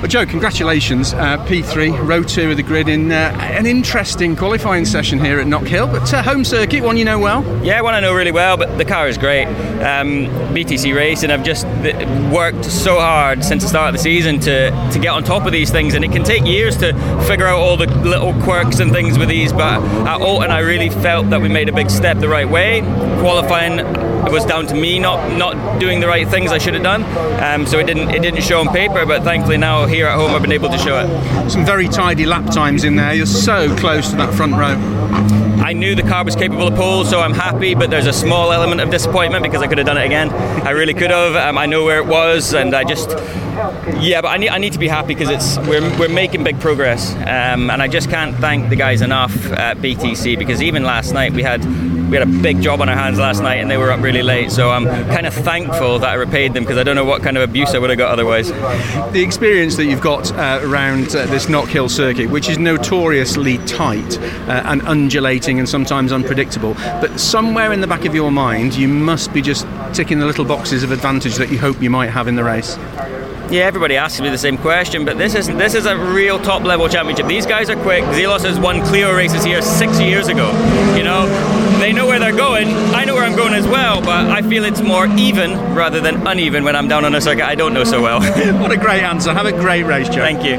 But Joe, congratulations. Uh, P3, row two of the grid in uh, an interesting qualifying session here at Knockhill, but uh, home circuit, one you know well. Yeah, one I know really well, but the car is great. Um, BTC race, and I've just worked so hard since the start of the season to, to get on top of these things, and it can take years to figure out all the little quirks and things with these, but at Oulton I really felt that we made a big step the right way. Qualifying it was down to me not not doing the right things I should have done. Um, so it didn't it didn't show on paper, but thankfully now here at home I've been able to show it. Some very tidy lap times in there. You're so close to that front row. I knew the car was capable of pole, so I'm happy. But there's a small element of disappointment because I could have done it again. I really could have. Um, I know where it was, and I just yeah, but I need, I need to be happy because it's we're, we're making big progress, um, and I just can't thank the guys enough at BTC because even last night we had we had a big job on our hands last night and they were up really late. So I'm kind of thankful that I repaid them because I don't know what kind of abuse I would have got otherwise. The experience that you've got uh, around uh, this Knockhill circuit, which is notoriously tight uh, and undulating and sometimes unpredictable, but somewhere in the back of your mind, you must be just ticking the little boxes of advantage that you hope you might have in the race. Yeah, everybody asks me the same question, but this is this is a real top level championship. These guys are quick. Zelos has won Clio races here six years ago. You know, they know where they're going. I know where I'm going as well, but I feel it's more even rather than uneven when I'm down on a circuit I don't know so well. what a great answer. Have a great race, Joe. Thank you.